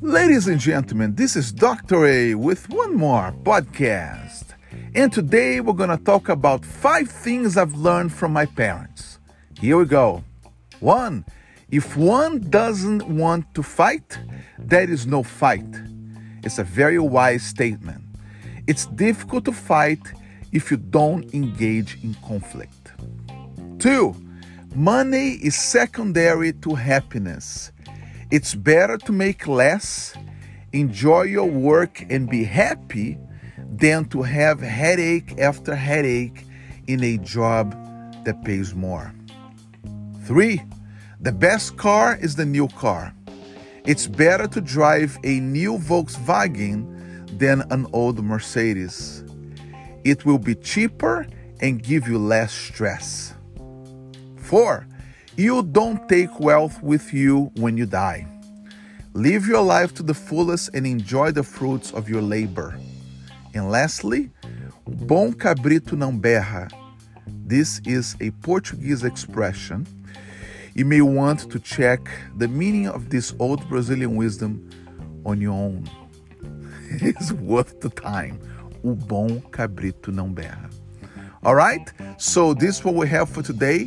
Ladies and gentlemen, this is Dr. A with one more podcast. And today we're going to talk about five things I've learned from my parents. Here we go. One, if one doesn't want to fight, there is no fight. It's a very wise statement. It's difficult to fight if you don't engage in conflict. Two, money is secondary to happiness. It's better to make less, enjoy your work, and be happy than to have headache after headache in a job that pays more. Three, the best car is the new car. It's better to drive a new Volkswagen than an old Mercedes. It will be cheaper and give you less stress. Four, you don't take wealth with you when you die. Live your life to the fullest and enjoy the fruits of your labor. And lastly, bom cabrito não berra. This is a Portuguese expression. You may want to check the meaning of this old Brazilian wisdom on your own. It's worth the time. O bom cabrito não berra. All right? So, this is what we have for today,